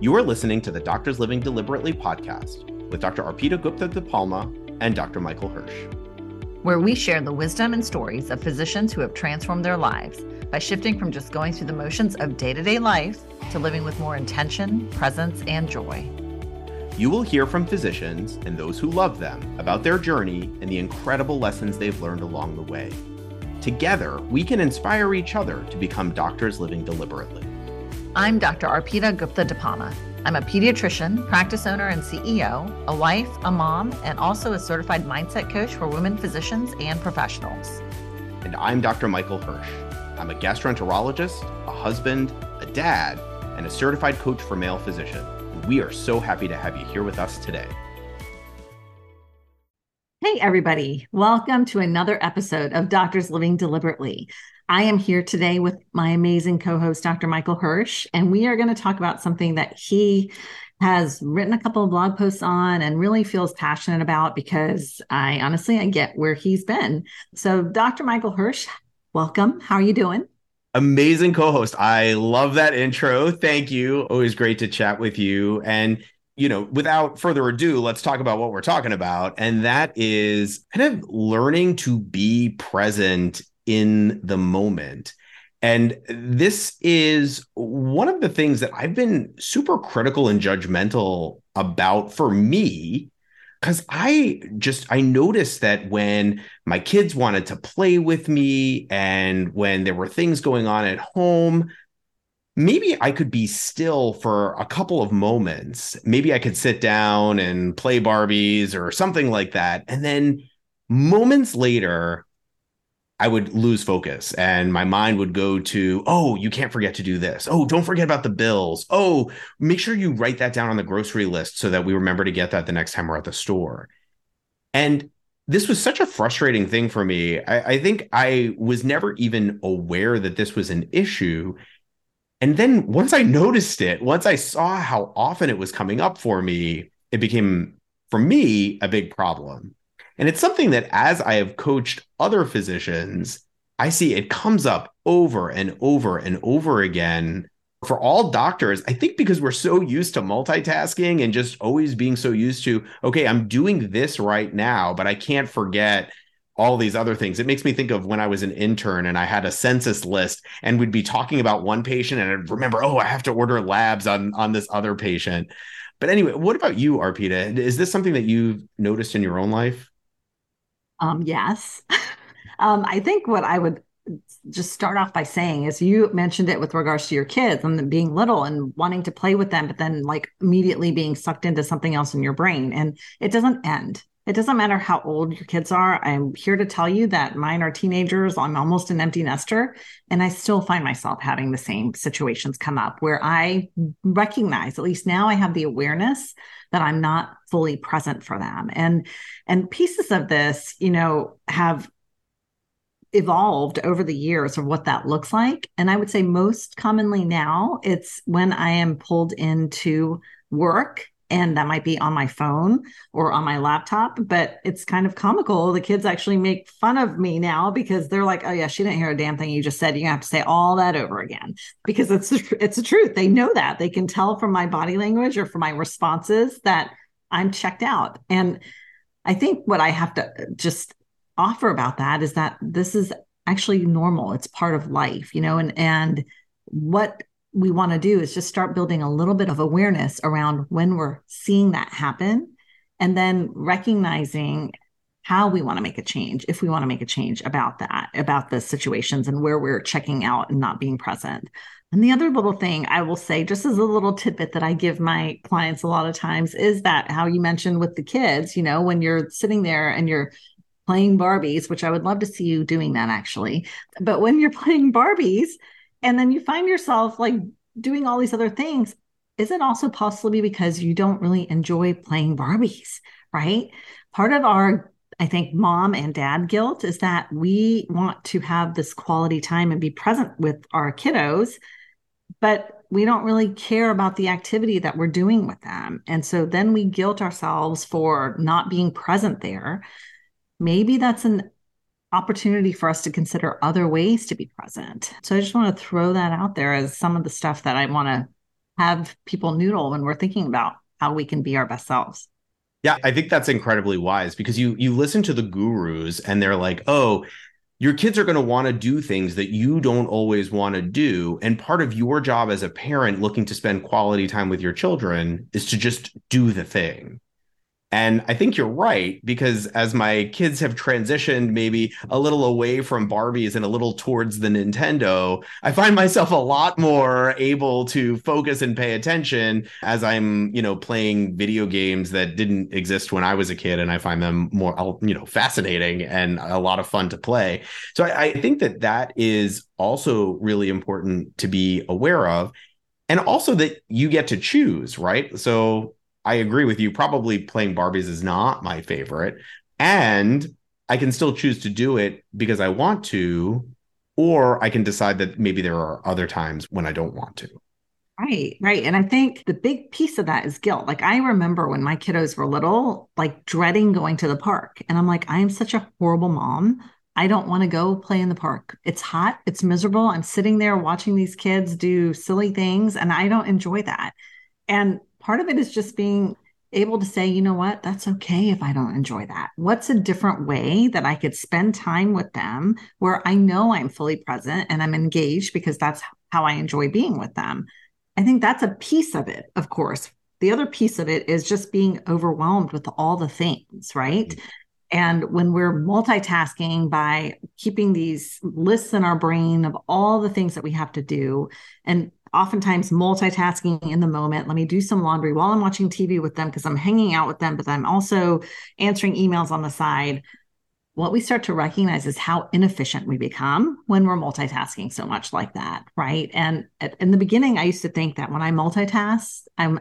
You are listening to the Doctors Living Deliberately podcast with Dr. Arpita Gupta DePalma and Dr. Michael Hersh, where we share the wisdom and stories of physicians who have transformed their lives by shifting from just going through the motions of day to day life to living with more intention, presence, and joy. You will hear from physicians and those who love them about their journey and the incredible lessons they've learned along the way. Together, we can inspire each other to become doctors living deliberately. I'm Dr. Arpita Gupta DePalma. I'm a pediatrician, practice owner, and CEO, a wife, a mom, and also a certified mindset coach for women physicians and professionals. And I'm Dr. Michael Hersh. I'm a gastroenterologist, a husband, a dad, and a certified coach for male physicians. We are so happy to have you here with us today. Hey, everybody. Welcome to another episode of Doctors Living Deliberately. I am here today with my amazing co host, Dr. Michael Hersh, and we are going to talk about something that he has written a couple of blog posts on and really feels passionate about because I honestly I get where he's been. So, Dr. Michael Hersh, welcome. How are you doing? Amazing co-host. I love that intro. Thank you. Always great to chat with you. And you know, without further ado, let's talk about what we're talking about. And that is kind of learning to be present in the moment. And this is one of the things that I've been super critical and judgmental about for me because I just I noticed that when my kids wanted to play with me and when there were things going on at home, maybe I could be still for a couple of moments. Maybe I could sit down and play Barbies or something like that. And then moments later, I would lose focus and my mind would go to, oh, you can't forget to do this. Oh, don't forget about the bills. Oh, make sure you write that down on the grocery list so that we remember to get that the next time we're at the store. And this was such a frustrating thing for me. I, I think I was never even aware that this was an issue. And then once I noticed it, once I saw how often it was coming up for me, it became, for me, a big problem. And it's something that as I have coached other physicians, I see it comes up over and over and over again for all doctors. I think because we're so used to multitasking and just always being so used to, okay, I'm doing this right now, but I can't forget all these other things. It makes me think of when I was an intern and I had a census list and we'd be talking about one patient and I'd remember, oh, I have to order labs on on this other patient. But anyway, what about you, Arpita? Is this something that you've noticed in your own life? Um, yes. um, I think what I would just start off by saying is you mentioned it with regards to your kids and being little and wanting to play with them, but then like immediately being sucked into something else in your brain. And it doesn't end. It doesn't matter how old your kids are. I'm here to tell you that mine are teenagers. I'm almost an empty nester. And I still find myself having the same situations come up where I recognize, at least now I have the awareness that I'm not fully present for them. And and pieces of this, you know, have evolved over the years of what that looks like. And I would say most commonly now it's when I am pulled into work and that might be on my phone or on my laptop but it's kind of comical. The kids actually make fun of me now because they're like oh yeah she didn't hear a damn thing you just said. You're have to say all that over again. Because it's it's the truth. They know that. They can tell from my body language or from my responses that i'm checked out. And i think what i have to uh, just offer about that is that this is actually normal. It's part of life you know and and what we want to do is just start building a little bit of awareness around when we're seeing that happen and then recognizing how we want to make a change if we want to make a change about that about the situations and where we're checking out and not being present. And the other little thing i will say just as a little tidbit that i give my clients a lot of times is that how you mentioned with the kids you know when you're sitting there and you're playing barbies which i would love to see you doing that actually but when you're playing barbies and then you find yourself like doing all these other things. Is it also possibly because you don't really enjoy playing barbies right? Part of our i think mom and dad guilt is that we want to have this quality time and be present with our kiddos but we don't really care about the activity that we're doing with them. And so then we guilt ourselves for not being present there. Maybe that's an opportunity for us to consider other ways to be present. So I just want to throw that out there as some of the stuff that I want to have people noodle when we're thinking about how we can be our best selves. Yeah, I think that's incredibly wise because you you listen to the gurus and they're like, "Oh, your kids are going to want to do things that you don't always want to do. And part of your job as a parent looking to spend quality time with your children is to just do the thing. And I think you're right because as my kids have transitioned maybe a little away from Barbies and a little towards the Nintendo, I find myself a lot more able to focus and pay attention as I'm, you know, playing video games that didn't exist when I was a kid and I find them more, you know, fascinating and a lot of fun to play. So I, I think that that is also really important to be aware of and also that you get to choose, right? So I agree with you. Probably playing Barbies is not my favorite. And I can still choose to do it because I want to, or I can decide that maybe there are other times when I don't want to. Right, right. And I think the big piece of that is guilt. Like I remember when my kiddos were little, like dreading going to the park. And I'm like, I am such a horrible mom. I don't want to go play in the park. It's hot, it's miserable. I'm sitting there watching these kids do silly things, and I don't enjoy that. And part of it is just being able to say, you know what, that's okay if I don't enjoy that. What's a different way that I could spend time with them where I know I'm fully present and I'm engaged because that's how I enjoy being with them? I think that's a piece of it, of course. The other piece of it is just being overwhelmed with all the things, right? Mm-hmm. And when we're multitasking by keeping these lists in our brain of all the things that we have to do and oftentimes multitasking in the moment. Let me do some laundry while I'm watching TV with them because I'm hanging out with them, but I'm also answering emails on the side. What we start to recognize is how inefficient we become when we're multitasking so much like that, right? And at, in the beginning, I used to think that when I multitask, I'm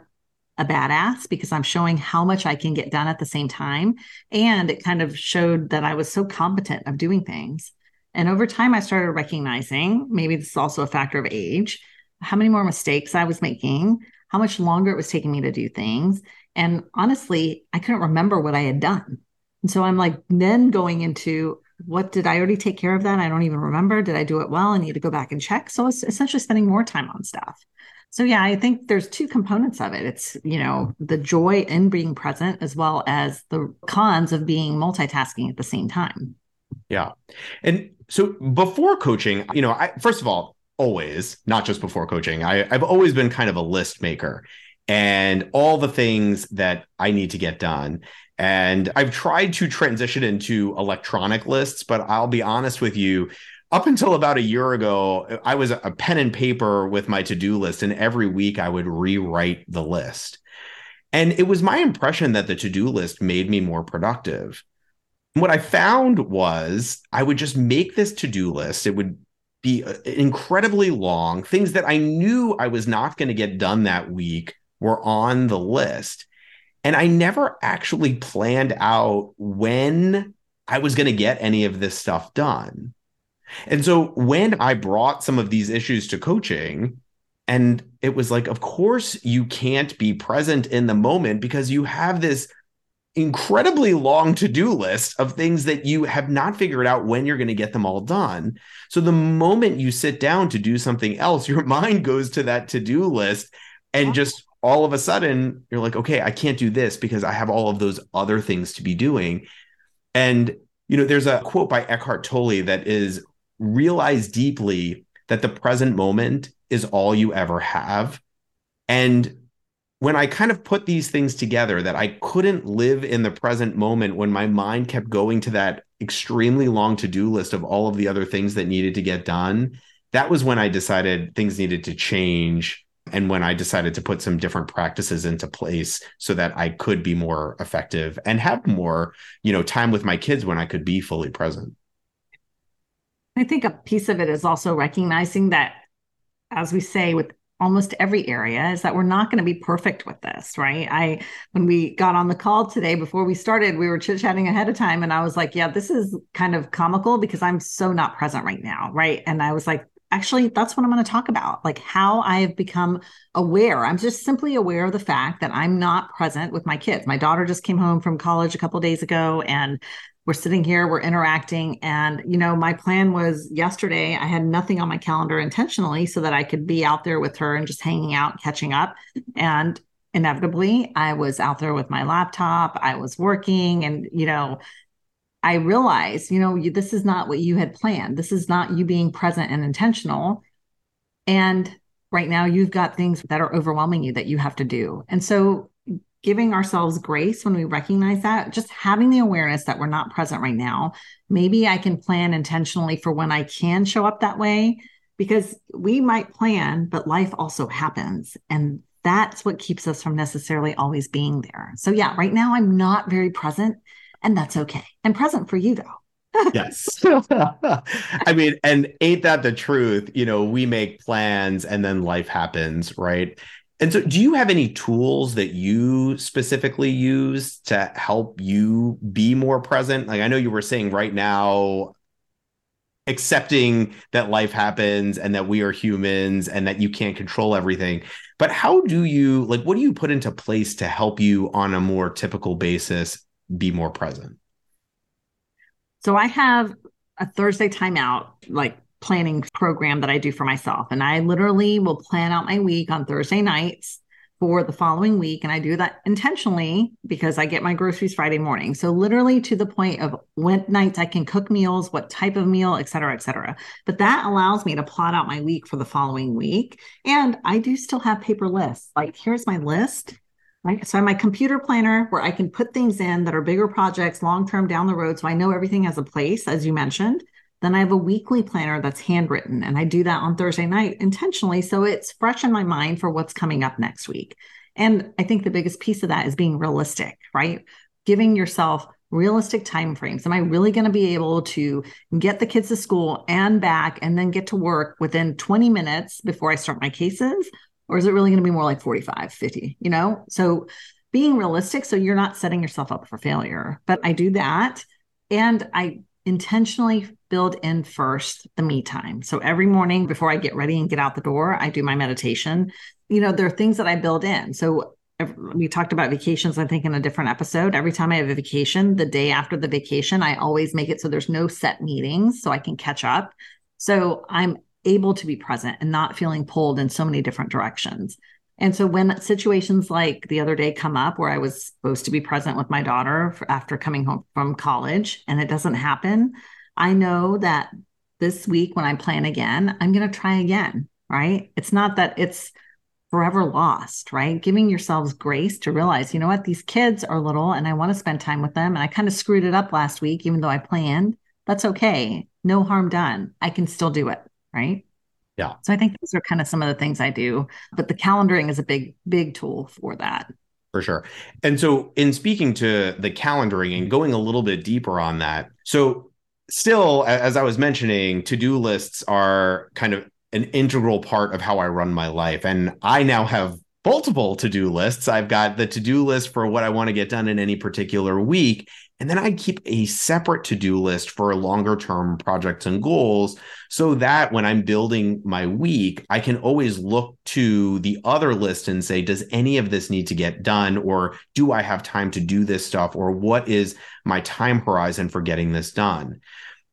a badass because I'm showing how much I can get done at the same time. And it kind of showed that I was so competent of doing things. And over time, I started recognizing maybe this is also a factor of age how many more mistakes I was making, how much longer it was taking me to do things. And honestly, I couldn't remember what I had done. And so I'm like, then going into what did I already take care of that? I don't even remember. Did I do it well? I need to go back and check. So it's essentially spending more time on stuff. So yeah, I think there's two components of it. It's, you know, the joy in being present as well as the cons of being multitasking at the same time. Yeah. And so before coaching, you know, I first of all, always, not just before coaching. I, I've always been kind of a list maker and all the things that I need to get done. And I've tried to transition into electronic lists, but I'll be honest with you, up until about a year ago, I was a pen and paper with my to do list, and every week I would rewrite the list. And it was my impression that the to do list made me more productive. what I found was I would just make this to do list. It would be uh, incredibly long. Things that I knew I was not going to get done that week were on the list. And I never actually planned out when I was going to get any of this stuff done. And so when I brought some of these issues to coaching, and it was like, of course, you can't be present in the moment because you have this incredibly long to-do list of things that you have not figured out when you're going to get them all done. So the moment you sit down to do something else, your mind goes to that to-do list and just all of a sudden you're like, okay, I can't do this because I have all of those other things to be doing. And you know, there's a quote by Eckhart Tolle that is realize deeply that the present moment is all you ever have. And when I kind of put these things together, that I couldn't live in the present moment when my mind kept going to that extremely long to do list of all of the other things that needed to get done, that was when I decided things needed to change. And when I decided to put some different practices into place so that I could be more effective and have more, you know, time with my kids when I could be fully present. I think a piece of it is also recognizing that, as we say, with almost every area is that we're not going to be perfect with this, right? I when we got on the call today before we started, we were chit-chatting ahead of time and I was like, yeah, this is kind of comical because I'm so not present right now, right? And I was like actually, that's what I'm going to talk about like how I have become aware. I'm just simply aware of the fact that I'm not present with my kids. My daughter just came home from college a couple days ago and we're sitting here, we're interacting. And, you know, my plan was yesterday, I had nothing on my calendar intentionally so that I could be out there with her and just hanging out, catching up. And inevitably, I was out there with my laptop, I was working, and, you know, I realized, you know, you, this is not what you had planned. This is not you being present and intentional. And right now, you've got things that are overwhelming you that you have to do. And so, giving ourselves grace when we recognize that, just having the awareness that we're not present right now, maybe I can plan intentionally for when I can show up that way because we might plan, but life also happens. And that's what keeps us from necessarily always being there. So, yeah, right now I'm not very present and that's okay. And present for you though. yes. I mean, and ain't that the truth? You know, we make plans and then life happens, right? And so, do you have any tools that you specifically use to help you be more present? Like, I know you were saying right now, accepting that life happens and that we are humans and that you can't control everything. But how do you, like, what do you put into place to help you on a more typical basis be more present? So I have a Thursday timeout, like planning program that I do for myself. And I literally will plan out my week on Thursday nights for the following week. And I do that intentionally because I get my groceries Friday morning. So literally to the point of when nights I can cook meals, what type of meal, et cetera, et cetera. But that allows me to plot out my week for the following week. And I do still have paper lists. Like here's my list. Right. So my computer planner where I can put things in that are bigger projects long term down the road. So I know everything has a place, as you mentioned. Then I have a weekly planner that's handwritten, and I do that on Thursday night intentionally. So it's fresh in my mind for what's coming up next week. And I think the biggest piece of that is being realistic, right? Giving yourself realistic time frames. Am I really going to be able to get the kids to school and back and then get to work within 20 minutes before I start my cases? Or is it really going to be more like 45 50 you know? So being realistic so you're not setting yourself up for failure but i do that and i intentionally build in first the me time. So every morning before i get ready and get out the door i do my meditation. You know there are things that i build in. So we talked about vacations i think in a different episode. Every time i have a vacation the day after the vacation i always make it so there's no set meetings so i can catch up. So i'm able to be present and not feeling pulled in so many different directions. And so when situations like the other day come up where I was supposed to be present with my daughter after coming home from college and it doesn't happen, I know that this week when I plan again, I'm going to try again, right? It's not that it's forever lost, right? Giving yourselves grace to realize, you know what, these kids are little and I want to spend time with them. And I kind of screwed it up last week, even though I planned. That's okay. No harm done. I can still do it right? Yeah. So I think those are kind of some of the things I do, but the calendaring is a big, big tool for that. For sure. And so, in speaking to the calendaring and going a little bit deeper on that, so still, as I was mentioning, to do lists are kind of an integral part of how I run my life. And I now have multiple to do lists. I've got the to do list for what I want to get done in any particular week. And then I keep a separate to do list for longer term projects and goals so that when I'm building my week, I can always look to the other list and say, does any of this need to get done? Or do I have time to do this stuff? Or what is my time horizon for getting this done?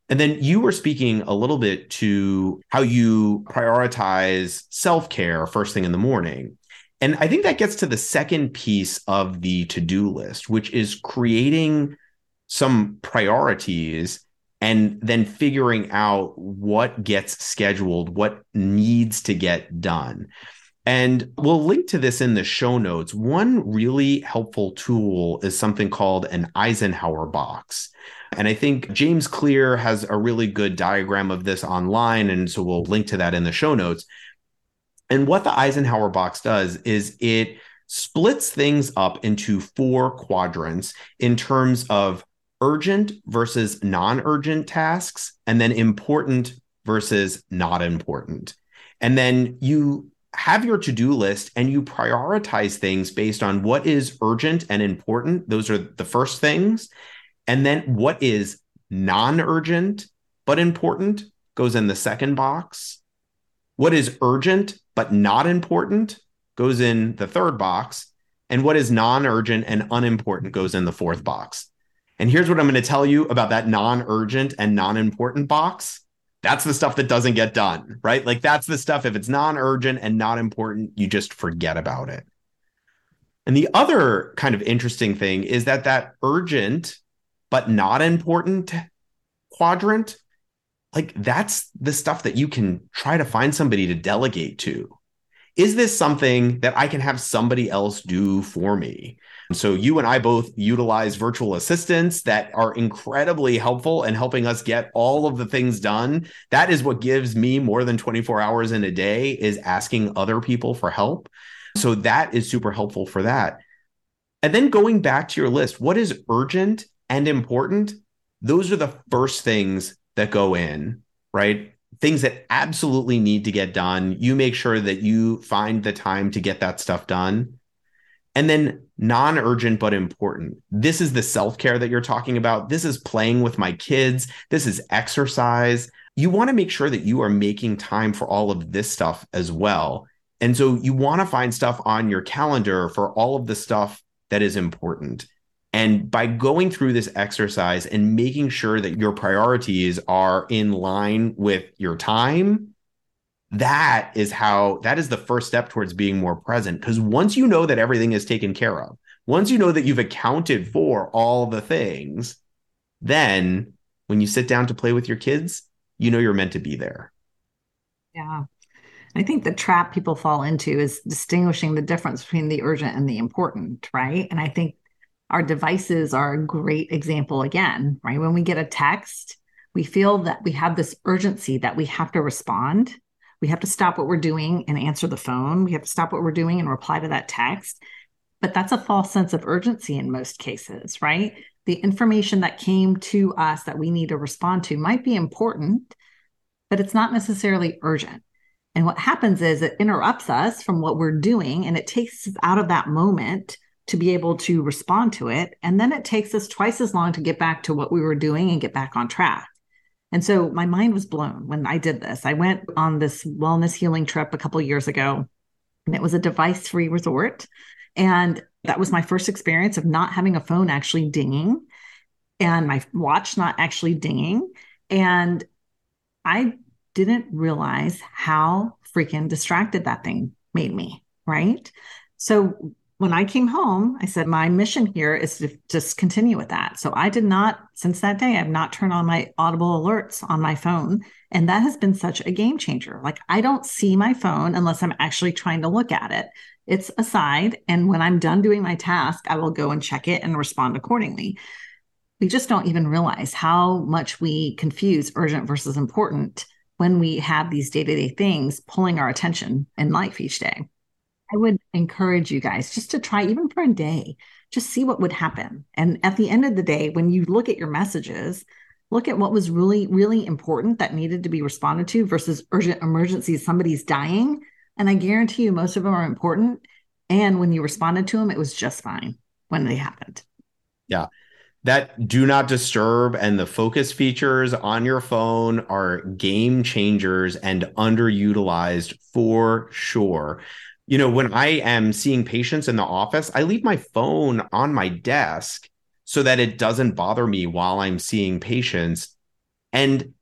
And then you were speaking a little bit to how you prioritize self care first thing in the morning. And I think that gets to the second piece of the to do list, which is creating some priorities and then figuring out what gets scheduled, what needs to get done. And we'll link to this in the show notes. One really helpful tool is something called an Eisenhower box. And I think James Clear has a really good diagram of this online. And so we'll link to that in the show notes. And what the Eisenhower box does is it splits things up into four quadrants in terms of urgent versus non urgent tasks, and then important versus not important. And then you have your to do list and you prioritize things based on what is urgent and important. Those are the first things. And then what is non urgent but important goes in the second box. What is urgent but not important goes in the third box. And what is non urgent and unimportant goes in the fourth box. And here's what I'm going to tell you about that non urgent and non important box. That's the stuff that doesn't get done, right? Like that's the stuff, if it's non urgent and not important, you just forget about it. And the other kind of interesting thing is that that urgent but not important quadrant, like that's the stuff that you can try to find somebody to delegate to. Is this something that I can have somebody else do for me? So you and I both utilize virtual assistants that are incredibly helpful in helping us get all of the things done. That is what gives me more than 24 hours in a day is asking other people for help. So that is super helpful for that. And then going back to your list, what is urgent and important? Those are the first things that go in, right? Things that absolutely need to get done. You make sure that you find the time to get that stuff done. And then non urgent, but important. This is the self care that you're talking about. This is playing with my kids. This is exercise. You want to make sure that you are making time for all of this stuff as well. And so you want to find stuff on your calendar for all of the stuff that is important. And by going through this exercise and making sure that your priorities are in line with your time, that is how that is the first step towards being more present. Because once you know that everything is taken care of, once you know that you've accounted for all the things, then when you sit down to play with your kids, you know you're meant to be there. Yeah. I think the trap people fall into is distinguishing the difference between the urgent and the important, right? And I think our devices are a great example again, right? When we get a text, we feel that we have this urgency that we have to respond. We have to stop what we're doing and answer the phone. We have to stop what we're doing and reply to that text. But that's a false sense of urgency in most cases, right? The information that came to us that we need to respond to might be important, but it's not necessarily urgent. And what happens is it interrupts us from what we're doing and it takes us out of that moment to be able to respond to it. And then it takes us twice as long to get back to what we were doing and get back on track. And so my mind was blown when I did this. I went on this wellness healing trip a couple years ago, and it was a device free resort. And that was my first experience of not having a phone actually dinging and my watch not actually dinging. And I didn't realize how freaking distracted that thing made me. Right. So when I came home, I said, my mission here is to just continue with that. So I did not, since that day, I've not turned on my audible alerts on my phone. And that has been such a game changer. Like I don't see my phone unless I'm actually trying to look at it. It's aside. And when I'm done doing my task, I will go and check it and respond accordingly. We just don't even realize how much we confuse urgent versus important when we have these day to day things pulling our attention in life each day. I would encourage you guys just to try, even for a day, just see what would happen. And at the end of the day, when you look at your messages, look at what was really, really important that needed to be responded to versus urgent emergencies. Somebody's dying. And I guarantee you, most of them are important. And when you responded to them, it was just fine when they happened. Yeah that do not disturb and the focus features on your phone are game changers and underutilized for sure. You know, when I am seeing patients in the office, I leave my phone on my desk so that it doesn't bother me while I'm seeing patients. And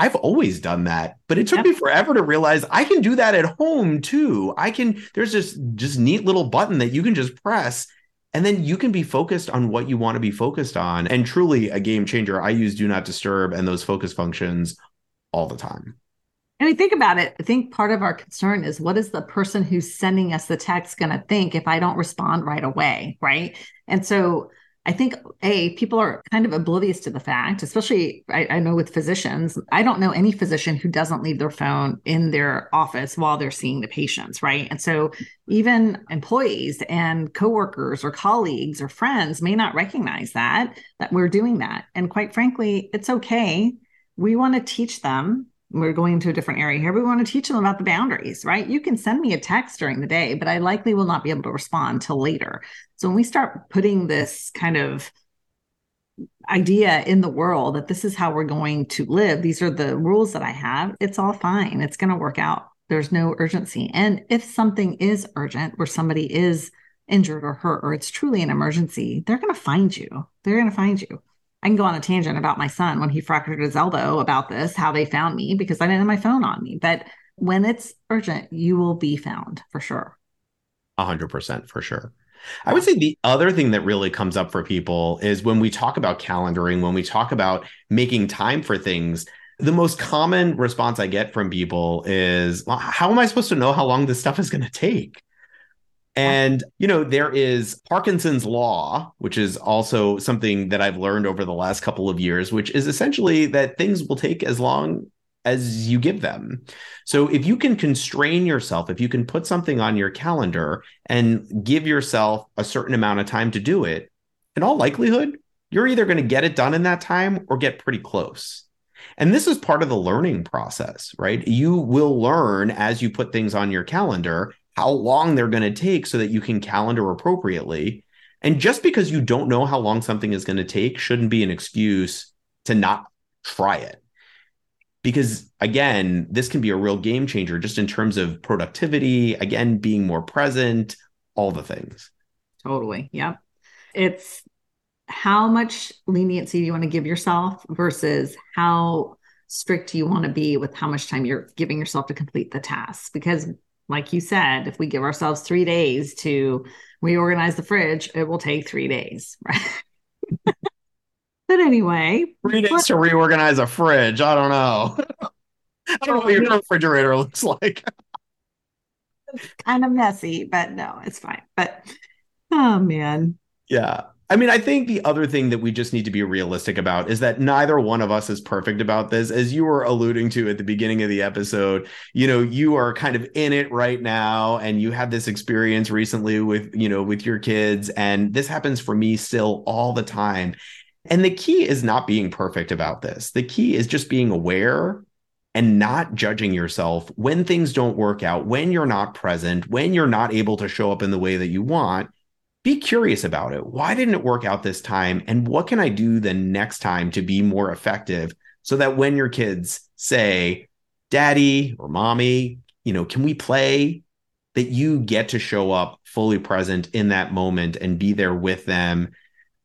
I've always done that, but it took yep. me forever to realize I can do that at home too. I can, there's this just neat little button that you can just press and then you can be focused on what you want to be focused on. And truly a game changer. I use do not disturb and those focus functions all the time. I mean, think about it. I think part of our concern is what is the person who's sending us the text going to think if I don't respond right away? Right. And so I think a people are kind of oblivious to the fact, especially I, I, know with physicians. I don't know any physician who doesn't leave their phone in their office while they're seeing the patients, right? And so even employees and coworkers or colleagues or friends may not recognize that that we're doing that. And quite frankly, it's okay. We want to teach them we're going into a different area here. We want to teach them about the boundaries, right? You can send me a text during the day, but I likely will not be able to respond till later. So when we start putting this kind of idea in the world that this is how we're going to live. These are the rules that I have. It's all fine. It's going to work out. There's no urgency. And if something is urgent where somebody is injured or hurt or it's truly an emergency, they're going to find you. They're going to find you. I can go on a tangent about my son when he fractured his elbow about this, how they found me because I didn't have my phone on me. But when it's urgent, you will be found for sure. A hundred percent for sure. I would say the other thing that really comes up for people is when we talk about calendaring, when we talk about making time for things, the most common response I get from people is, well, how am I supposed to know how long this stuff is going to take? And, you know, there is Parkinson's law, which is also something that I've learned over the last couple of years, which is essentially that things will take as long as you give them. So if you can constrain yourself, if you can put something on your calendar and give yourself a certain amount of time to do it, in all likelihood, you're either going to get it done in that time or get pretty close. And this is part of the learning process, right? You will learn as you put things on your calendar how long they're going to take so that you can calendar appropriately. And just because you don't know how long something is going to take shouldn't be an excuse to not try it. Because again, this can be a real game changer just in terms of productivity, again, being more present, all the things. Totally. Yep. It's how much leniency do you want to give yourself versus how strict you want to be with how much time you're giving yourself to complete the task because like you said, if we give ourselves three days to reorganize the fridge, it will take three days, right? but anyway, three days to reorganize a fridge. I don't know. I don't know what your refrigerator looks like. it's kind of messy, but no, it's fine. But oh man. Yeah. I mean, I think the other thing that we just need to be realistic about is that neither one of us is perfect about this. As you were alluding to at the beginning of the episode, you know, you are kind of in it right now and you had this experience recently with, you know, with your kids. And this happens for me still all the time. And the key is not being perfect about this. The key is just being aware and not judging yourself when things don't work out, when you're not present, when you're not able to show up in the way that you want be curious about it. Why didn't it work out this time? And what can I do the next time to be more effective so that when your kids say, Daddy or Mommy, you know, can we play? That you get to show up fully present in that moment and be there with them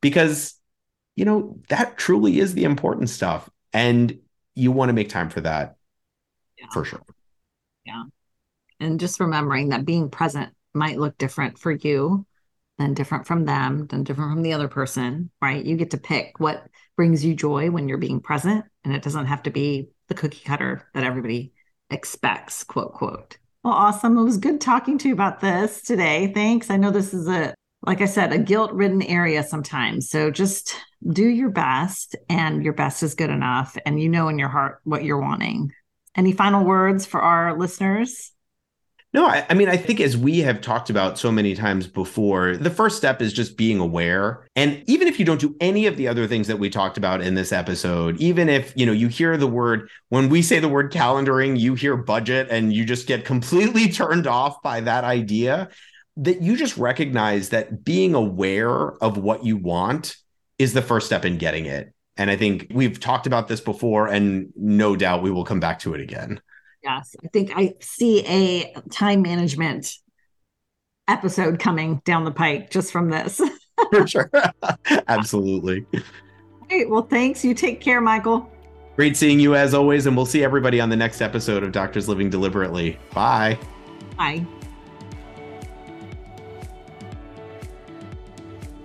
because, you know, that truly is the important stuff. And you want to make time for that yeah. for sure. Yeah. And just remembering that being present might look different for you then different from them, then different from the other person, right? You get to pick what brings you joy when you're being present, and it doesn't have to be the cookie cutter that everybody expects, quote, quote. Well, awesome. It was good talking to you about this today. Thanks. I know this is a, like I said, a guilt ridden area sometimes. So just do your best, and your best is good enough. And you know in your heart what you're wanting. Any final words for our listeners? No, I, I, mean, I think as we have talked about so many times before, the first step is just being aware. And even if you don't do any of the other things that we talked about in this episode, even if, you know, you hear the word, when we say the word calendaring, you hear budget and you just get completely turned off by that idea, that you just recognize that being aware of what you want is the first step in getting it. And I think we've talked about this before, and no doubt we will come back to it again. Yes, I think I see a time management episode coming down the pike just from this. For sure. Absolutely. Great. Well, thanks. You take care, Michael. Great seeing you as always. And we'll see everybody on the next episode of Doctors Living Deliberately. Bye. Bye.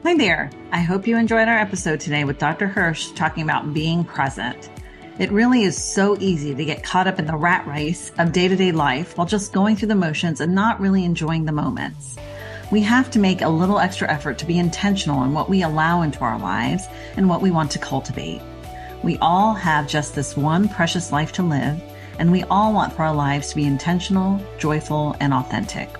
Hi there. I hope you enjoyed our episode today with Dr. Hersh talking about being present. It really is so easy to get caught up in the rat race of day to day life while just going through the motions and not really enjoying the moments. We have to make a little extra effort to be intentional in what we allow into our lives and what we want to cultivate. We all have just this one precious life to live, and we all want for our lives to be intentional, joyful, and authentic.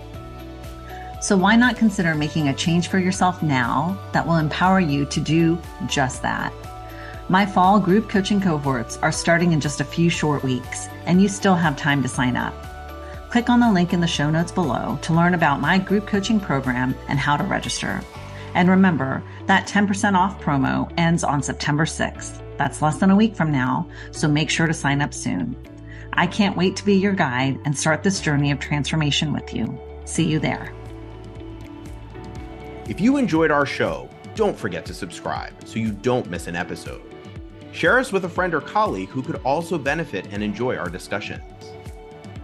So, why not consider making a change for yourself now that will empower you to do just that? My fall group coaching cohorts are starting in just a few short weeks, and you still have time to sign up. Click on the link in the show notes below to learn about my group coaching program and how to register. And remember, that 10% off promo ends on September 6th. That's less than a week from now, so make sure to sign up soon. I can't wait to be your guide and start this journey of transformation with you. See you there. If you enjoyed our show, don't forget to subscribe so you don't miss an episode. Share us with a friend or colleague who could also benefit and enjoy our discussions.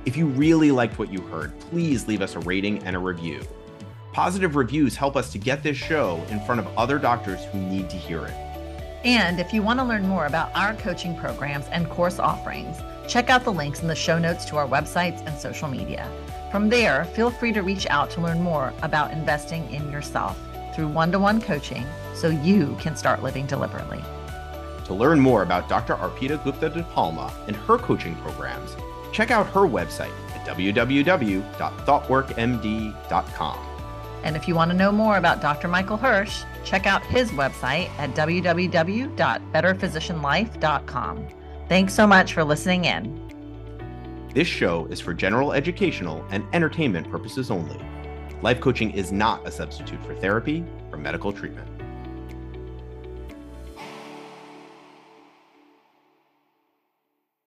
If you really liked what you heard, please leave us a rating and a review. Positive reviews help us to get this show in front of other doctors who need to hear it. And if you want to learn more about our coaching programs and course offerings, check out the links in the show notes to our websites and social media. From there, feel free to reach out to learn more about investing in yourself through one to one coaching so you can start living deliberately. To learn more about Dr. Arpita Gupta DePalma and her coaching programs, check out her website at www.thoughtworkmd.com. And if you want to know more about Dr. Michael Hersh, check out his website at www.betterphysicianlife.com. Thanks so much for listening in. This show is for general educational and entertainment purposes only. Life coaching is not a substitute for therapy or medical treatment.